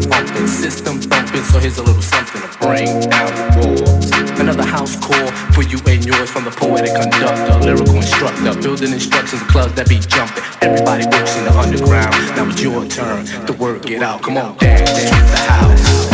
mind system bumping. So here's a little something to bring down the walls. Another house call for you and yours from the poetic conductor, lyrical instructor, building instructions, clubs that be jumping. Everybody works in the underground. Now it's your turn to work it out. Come on, dance, dance the house.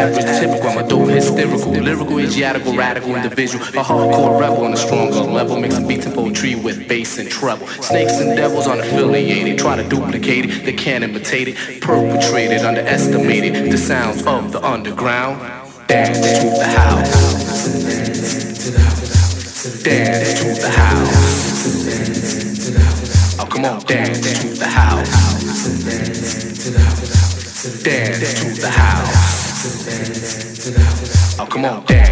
average, typical. I'm a dope, hysterical, lyrical, asiatical, radical individual. A hardcore rebel on a stronger level, mixing beats and poetry with bass and treble. Snakes and devils unaffiliated, try to duplicate it, they can't imitate it. Perpetrated, underestimated, the sounds of the underground. Dance to the house. Dance to the house. Oh, come on, dance to the house. Dance to the house. Oh, come on, dance.